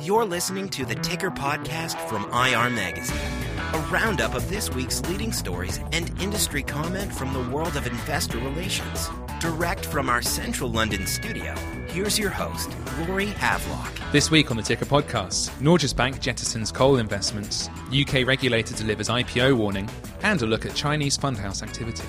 You're listening to the Ticker Podcast from IR Magazine, a roundup of this week's leading stories and industry comment from the world of investor relations. Direct from our central London studio, here's your host, Rory Havelock. This week on the Ticker Podcast, Norges Bank jettisons coal investments, UK regulator delivers IPO warning, and a look at Chinese fund house activity.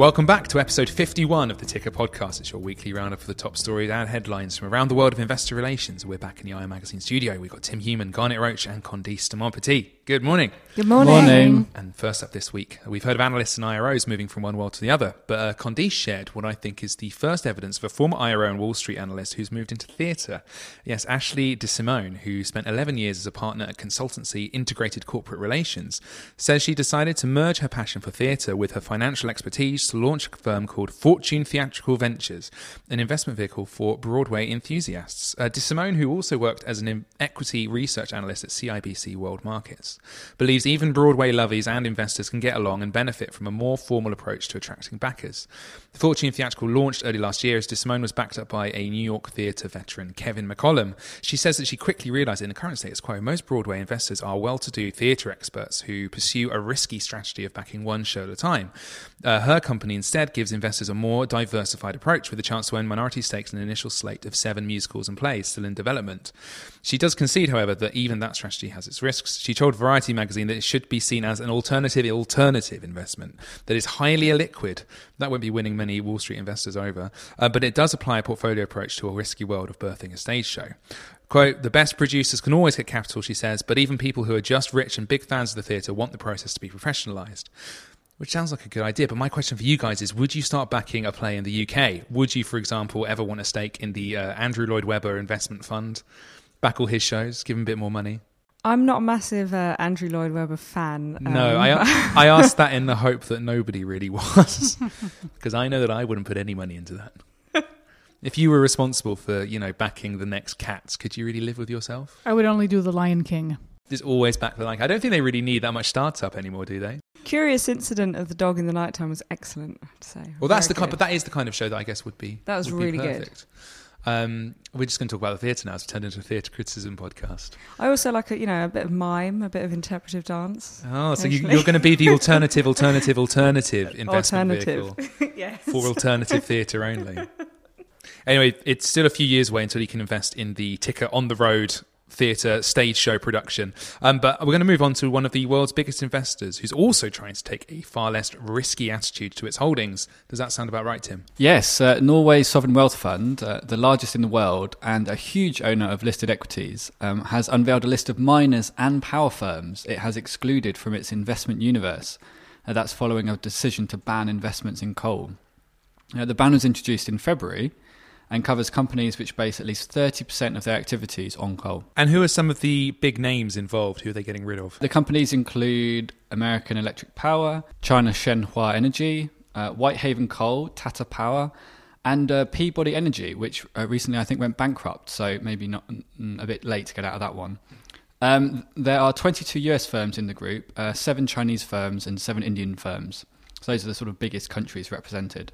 Welcome back to episode 51 of the Ticker Podcast. It's your weekly roundup of the top stories and headlines from around the world of investor relations. We're back in the IR Magazine studio. We've got Tim Human, Garnet Roach, and Candice de Montpetit. Good morning. Good morning. Morning. And first up this week, we've heard of analysts and IROs moving from one world to the other, but uh, Candice shared what I think is the first evidence of a former IRO and Wall Street analyst who's moved into theatre. Yes, Ashley de Simone, who spent 11 years as a partner at consultancy Integrated Corporate Relations, says she decided to merge her passion for theatre with her financial expertise to launch a firm called Fortune Theatrical Ventures, an investment vehicle for Broadway enthusiasts. Uh, de Simone, who also worked as an equity research analyst at CIBC World Markets, believes even Broadway lovies and investors can get along and benefit from a more formal approach to attracting backers. The Fortune Theatrical launched early last year as De Simone was backed up by a New York theatre veteran, Kevin McCollum. She says that she quickly realised in the current status quo, most Broadway investors are well to do theatre experts who pursue a risky strategy of backing one show at a time. Uh, her company instead gives investors a more diversified approach with a chance to own minority stakes in an initial slate of seven musicals and plays still in development. She does concede, however, that even that strategy has its risks. She told Variety magazine that it should be seen as an alternative alternative investment that is highly illiquid. That won't be winning many Wall Street investors over, uh, but it does apply a portfolio approach to a risky world of birthing a stage show. Quote, the best producers can always get capital, she says, but even people who are just rich and big fans of the theatre want the process to be professionalised. Which sounds like a good idea, but my question for you guys is would you start backing a play in the UK? Would you, for example, ever want a stake in the uh, Andrew Lloyd Webber investment fund? Back all his shows, give him a bit more money? I'm not a massive uh, Andrew Lloyd Webber fan. No, um, I, I asked that in the hope that nobody really was, because I know that I wouldn't put any money into that. If you were responsible for, you know, backing the next cats, could you really live with yourself? I would only do the Lion King. Just always back the like. I don't think they really need that much startup anymore, do they? Curious incident of the dog in the nighttime was excellent. I have to say. Well, that's Very the kind, good. but that is the kind of show that I guess would be That was really good. Um, we're just going to talk about the theatre now. It's turned into a theatre criticism podcast. I also like a you know a bit of mime, a bit of interpretive dance. Oh, so you, you're going to be the alternative, alternative, alternative investment Alternative. vehicle yes. for alternative theatre only. Anyway, it's still a few years away until you can invest in the ticker on the road theatre stage show production. Um, but we're going to move on to one of the world's biggest investors who's also trying to take a far less risky attitude to its holdings. Does that sound about right, Tim? Yes, uh, Norway's sovereign wealth fund, uh, the largest in the world and a huge owner of listed equities, um, has unveiled a list of miners and power firms it has excluded from its investment universe. Uh, that's following a decision to ban investments in coal. Uh, the ban was introduced in February and covers companies which base at least 30% of their activities on coal. And who are some of the big names involved? Who are they getting rid of? The companies include American Electric Power, China Shenhua Energy, uh, Whitehaven Coal, Tata Power, and uh, Peabody Energy, which uh, recently I think went bankrupt, so maybe not mm, a bit late to get out of that one. Um, there are 22 US firms in the group, uh, seven Chinese firms, and seven Indian firms. So those are the sort of biggest countries represented.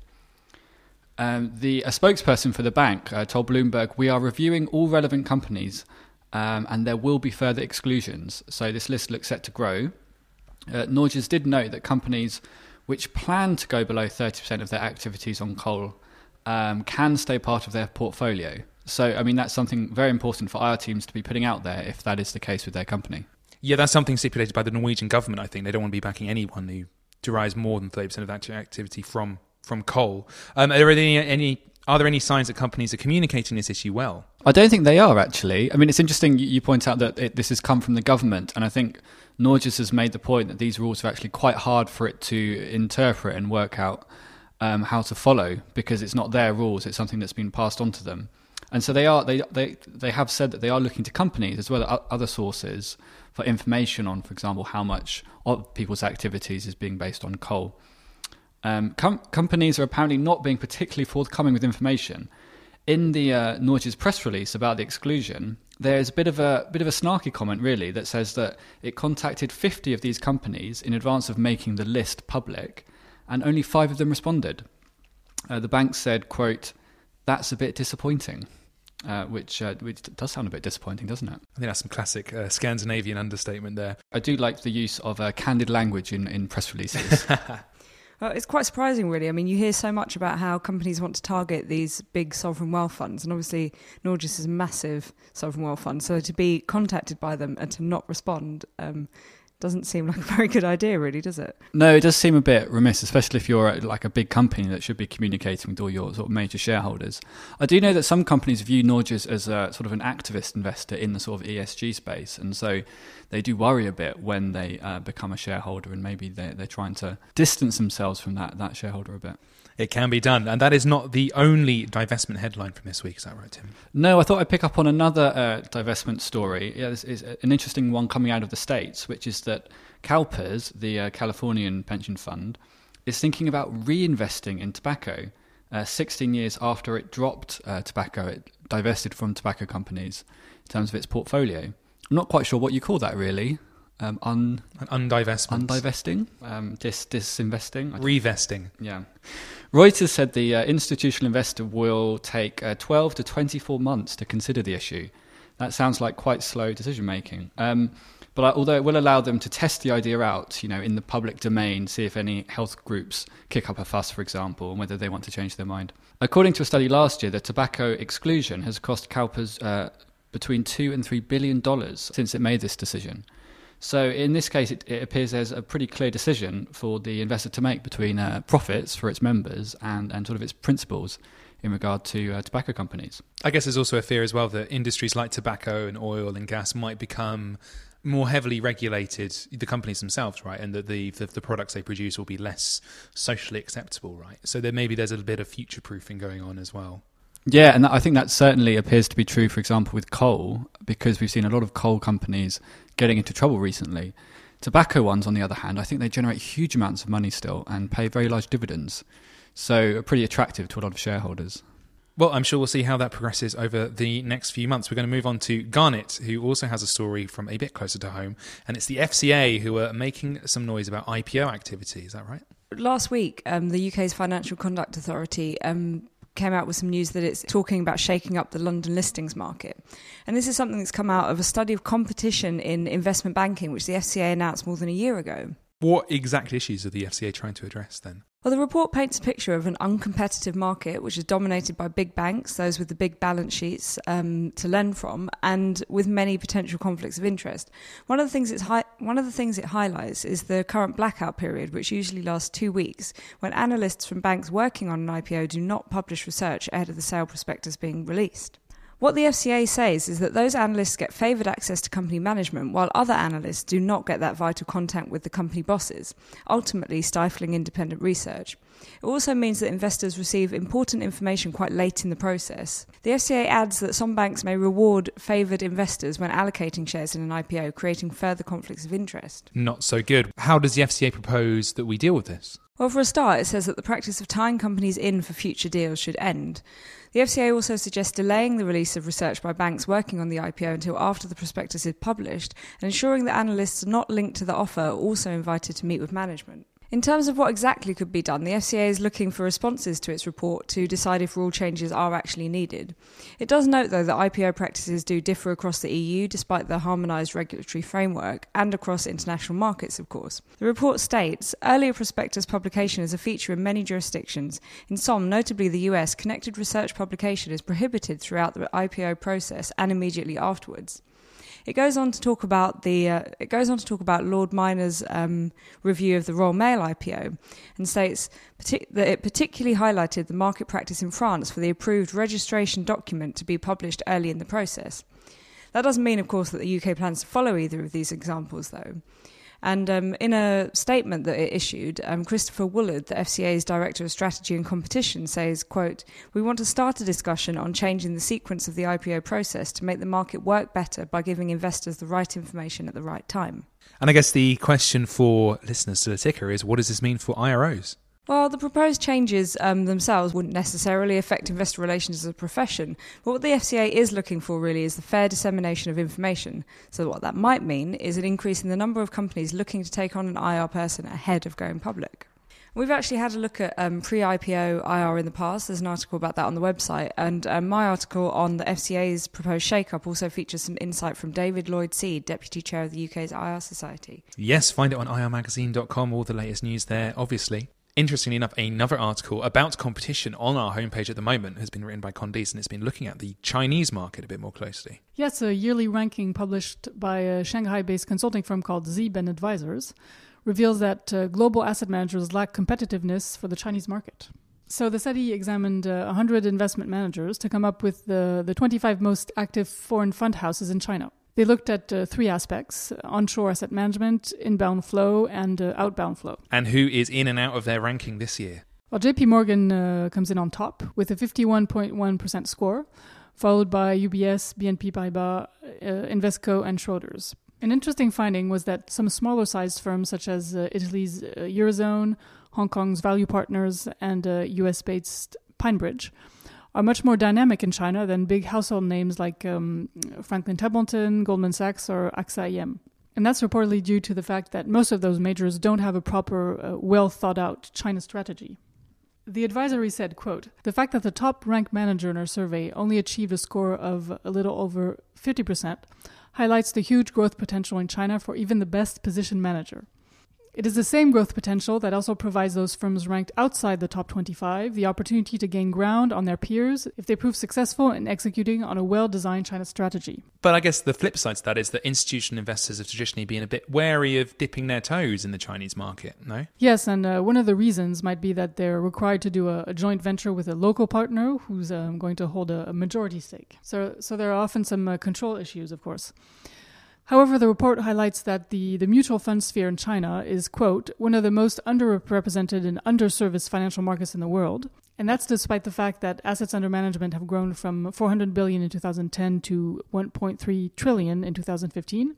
Um, the a spokesperson for the bank uh, told Bloomberg, "We are reviewing all relevant companies, um, and there will be further exclusions. So this list looks set to grow." Uh, Norges did note that companies which plan to go below 30% of their activities on coal um, can stay part of their portfolio. So, I mean, that's something very important for our teams to be putting out there if that is the case with their company. Yeah, that's something stipulated by the Norwegian government. I think they don't want to be backing anyone who derives more than thirty percent of that activity from from coal. Um, are there any, any are there any signs that companies are communicating this issue well? I don't think they are actually. I mean, it's interesting you point out that it, this has come from the government, and I think Norges has made the point that these rules are actually quite hard for it to interpret and work out um, how to follow because it's not their rules; it's something that's been passed on to them. And so they are they they they have said that they are looking to companies as well as other sources for information on, for example, how much of people's activities is being based on coal. Um, com- companies are apparently not being particularly forthcoming with information. In the uh, Norges press release about the exclusion, there's a bit of a bit of a snarky comment, really, that says that it contacted 50 of these companies in advance of making the list public, and only five of them responded. Uh, the bank said, "quote That's a bit disappointing." Uh, which, uh, which does sound a bit disappointing, doesn't it? I think that's some classic uh, Scandinavian understatement there. I do like the use of uh, candid language in, in press releases. Well, it's quite surprising, really. I mean, you hear so much about how companies want to target these big sovereign wealth funds, and obviously, Norges is a massive sovereign wealth fund. So to be contacted by them and to not respond um, doesn't seem like a very good idea, really, does it? No, it does seem a bit remiss, especially if you're like a big company that should be communicating with all your sort of major shareholders. I do know that some companies view Norges as a sort of an activist investor in the sort of ESG space, and so they do worry a bit when they uh, become a shareholder, and maybe they're, they're trying to distance themselves from that that shareholder a bit. It can be done. And that is not the only divestment headline from this week. Is that right, Tim? No, I thought I'd pick up on another uh, divestment story. Yeah, this is an interesting one coming out of the States, which is that CalPERS, the uh, Californian pension fund, is thinking about reinvesting in tobacco uh, 16 years after it dropped uh, tobacco, it divested from tobacco companies in terms of its portfolio. I'm not quite sure what you call that really. Um, un, An undivestment. undivesting, um, dis, disinvesting. Revesting. Yeah. Reuters said the uh, institutional investor will take uh, 12 to 24 months to consider the issue. That sounds like quite slow decision making. Um, but I, although it will allow them to test the idea out, you know, in the public domain, see if any health groups kick up a fuss, for example, and whether they want to change their mind. According to a study last year, the tobacco exclusion has cost CalPERS uh, between two and three billion dollars since it made this decision. So in this case, it, it appears there's a pretty clear decision for the investor to make between uh, profits for its members and, and sort of its principles in regard to uh, tobacco companies. I guess there's also a fear as well that industries like tobacco and oil and gas might become more heavily regulated, the companies themselves, right? And that the, the, the products they produce will be less socially acceptable, right? So there maybe there's a bit of future proofing going on as well. Yeah, and I think that certainly appears to be true, for example, with coal, because we've seen a lot of coal companies getting into trouble recently. Tobacco ones, on the other hand, I think they generate huge amounts of money still and pay very large dividends. So, pretty attractive to a lot of shareholders. Well, I'm sure we'll see how that progresses over the next few months. We're going to move on to Garnet, who also has a story from a bit closer to home, and it's the FCA who are making some noise about IPO activity. Is that right? Last week, um, the UK's Financial Conduct Authority um, came out with some news that it's talking about shaking up the London listings market. And this is something that's come out of a study of competition in investment banking, which the FCA announced more than a year ago. What exact issues are the FCA trying to address then? Well, the report paints a picture of an uncompetitive market which is dominated by big banks, those with the big balance sheets um, to lend from, and with many potential conflicts of interest. One of the things it's hi- one of the things it highlights is the current blackout period, which usually lasts two weeks, when analysts from banks working on an IPO do not publish research ahead of the sale prospectus being released. What the FCA says is that those analysts get favoured access to company management, while other analysts do not get that vital contact with the company bosses, ultimately stifling independent research. It also means that investors receive important information quite late in the process. The FCA adds that some banks may reward favoured investors when allocating shares in an IPO, creating further conflicts of interest. Not so good. How does the FCA propose that we deal with this? Well, for a start, it says that the practice of tying companies in for future deals should end. The FCA also suggests delaying the release of research by banks working on the IPO until after the prospectus is published and ensuring that analysts not linked to the offer are also invited to meet with management. In terms of what exactly could be done, the FCA is looking for responses to its report to decide if rule changes are actually needed. It does note, though, that IPO practices do differ across the EU despite the harmonised regulatory framework and across international markets, of course. The report states earlier prospectus publication is a feature in many jurisdictions. In some, notably the US, connected research publication is prohibited throughout the IPO process and immediately afterwards. It goes on to talk about the. Uh, it goes on to talk about Lord Myners' um, review of the Royal Mail IPO, and states partic- that it particularly highlighted the market practice in France for the approved registration document to be published early in the process. That doesn't mean, of course, that the UK plans to follow either of these examples, though. And um, in a statement that it issued, um, Christopher Woolard, the FCA's Director of Strategy and Competition, says, quote, We want to start a discussion on changing the sequence of the IPO process to make the market work better by giving investors the right information at the right time. And I guess the question for listeners to the ticker is what does this mean for IROs? Well, the proposed changes um, themselves wouldn't necessarily affect investor relations as a profession, but what the FCA is looking for really is the fair dissemination of information. So, what that might mean is an increase in the number of companies looking to take on an IR person ahead of going public. We've actually had a look at um, pre IPO IR in the past. There's an article about that on the website. And um, my article on the FCA's proposed shake-up also features some insight from David Lloyd Seed, Deputy Chair of the UK's IR Society. Yes, find it on irmagazine.com, all the latest news there, obviously. Interestingly enough, another article about competition on our homepage at the moment has been written by Candice and it's been looking at the Chinese market a bit more closely. Yes, a yearly ranking published by a Shanghai based consulting firm called Zben Advisors reveals that uh, global asset managers lack competitiveness for the Chinese market. So the study examined uh, 100 investment managers to come up with the, the 25 most active foreign fund houses in China. They looked at uh, three aspects onshore asset management, inbound flow, and uh, outbound flow. And who is in and out of their ranking this year? Well, JP Morgan uh, comes in on top with a 51.1% score, followed by UBS, BNP Paribas, uh, Invesco, and Schroders. An interesting finding was that some smaller sized firms, such as uh, Italy's uh, Eurizon, Hong Kong's Value Partners, and US based Pinebridge, are much more dynamic in China than big household names like um, Franklin Templeton, Goldman Sachs, or AXA IM. And that's reportedly due to the fact that most of those majors don't have a proper, uh, well thought out China strategy. The advisory said, quote, The fact that the top ranked manager in our survey only achieved a score of a little over 50% highlights the huge growth potential in China for even the best position manager. It is the same growth potential that also provides those firms ranked outside the top 25 the opportunity to gain ground on their peers if they prove successful in executing on a well designed China strategy. But I guess the flip side to that is that institutional investors have traditionally been a bit wary of dipping their toes in the Chinese market, no? Yes, and uh, one of the reasons might be that they're required to do a, a joint venture with a local partner who's um, going to hold a, a, majority stake. So, so there are often some uh, control issues, of course. However, the report highlights that the, the mutual fund sphere in China is, quote, one of the most underrepresented and underserviced financial markets in the world. And that's despite the fact that assets under management have grown from 400 billion in 2010 to 1.3 trillion in 2015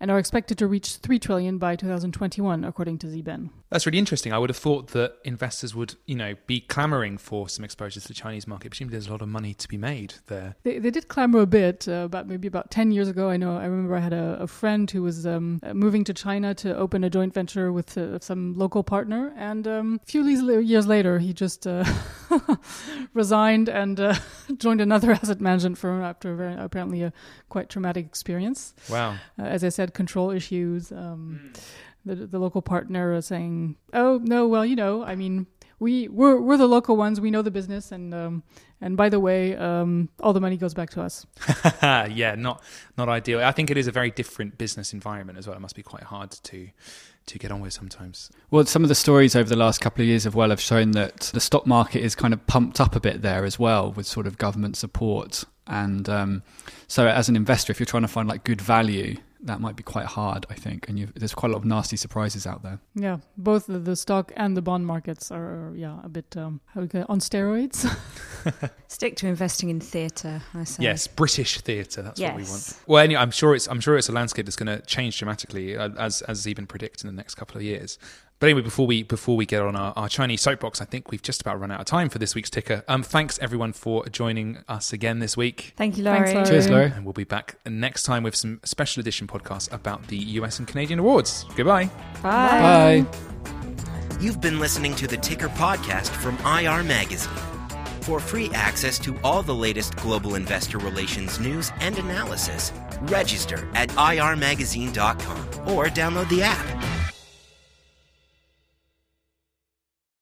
and are expected to reach 3 trillion by 2021 according to Zben. That's really interesting. I would have thought that investors would, you know, be clamoring for some exposure to the Chinese market. Presumably there's a lot of money to be made there. They, they did clamor a bit, uh, about maybe about 10 years ago. I know I remember I had a, a friend who was um, moving to China to open a joint venture with uh, some local partner and um, a few years later he just uh, resigned and uh, joined another asset management firm after very, apparently a quite traumatic experience. Wow. Uh, as I said said control issues. Um, mm. the, the local partner is saying, "Oh no, well, you know, I mean, we we're we're the local ones. We know the business, and um, and by the way, um, all the money goes back to us." yeah, not not ideal. I think it is a very different business environment as well. It must be quite hard to to get on with sometimes. Well, some of the stories over the last couple of years of well have shown that the stock market is kind of pumped up a bit there as well with sort of government support. And um, so, as an investor, if you're trying to find like good value, that might be quite hard, I think. And there's quite a lot of nasty surprises out there. Yeah, both the, the stock and the bond markets are, yeah, a bit um, how we on steroids. Stick to investing in theatre, I say. Yes, British theatre. That's yes. what we want. Well, anyway, I'm sure it's I'm sure it's a landscape that's going to change dramatically, uh, as as even predicted in the next couple of years. But anyway, before we before we get on our, our Chinese soapbox, I think we've just about run out of time for this week's ticker. Um, thanks everyone for joining us again this week. Thank you, Laurie. Thanks, Cheers, Laurie. And we'll be back next time with some special edition podcasts about the US and Canadian awards. Goodbye. Bye. Bye. You've been listening to the Ticker podcast from IR Magazine. For free access to all the latest global investor relations news and analysis, register at irmagazine.com or download the app.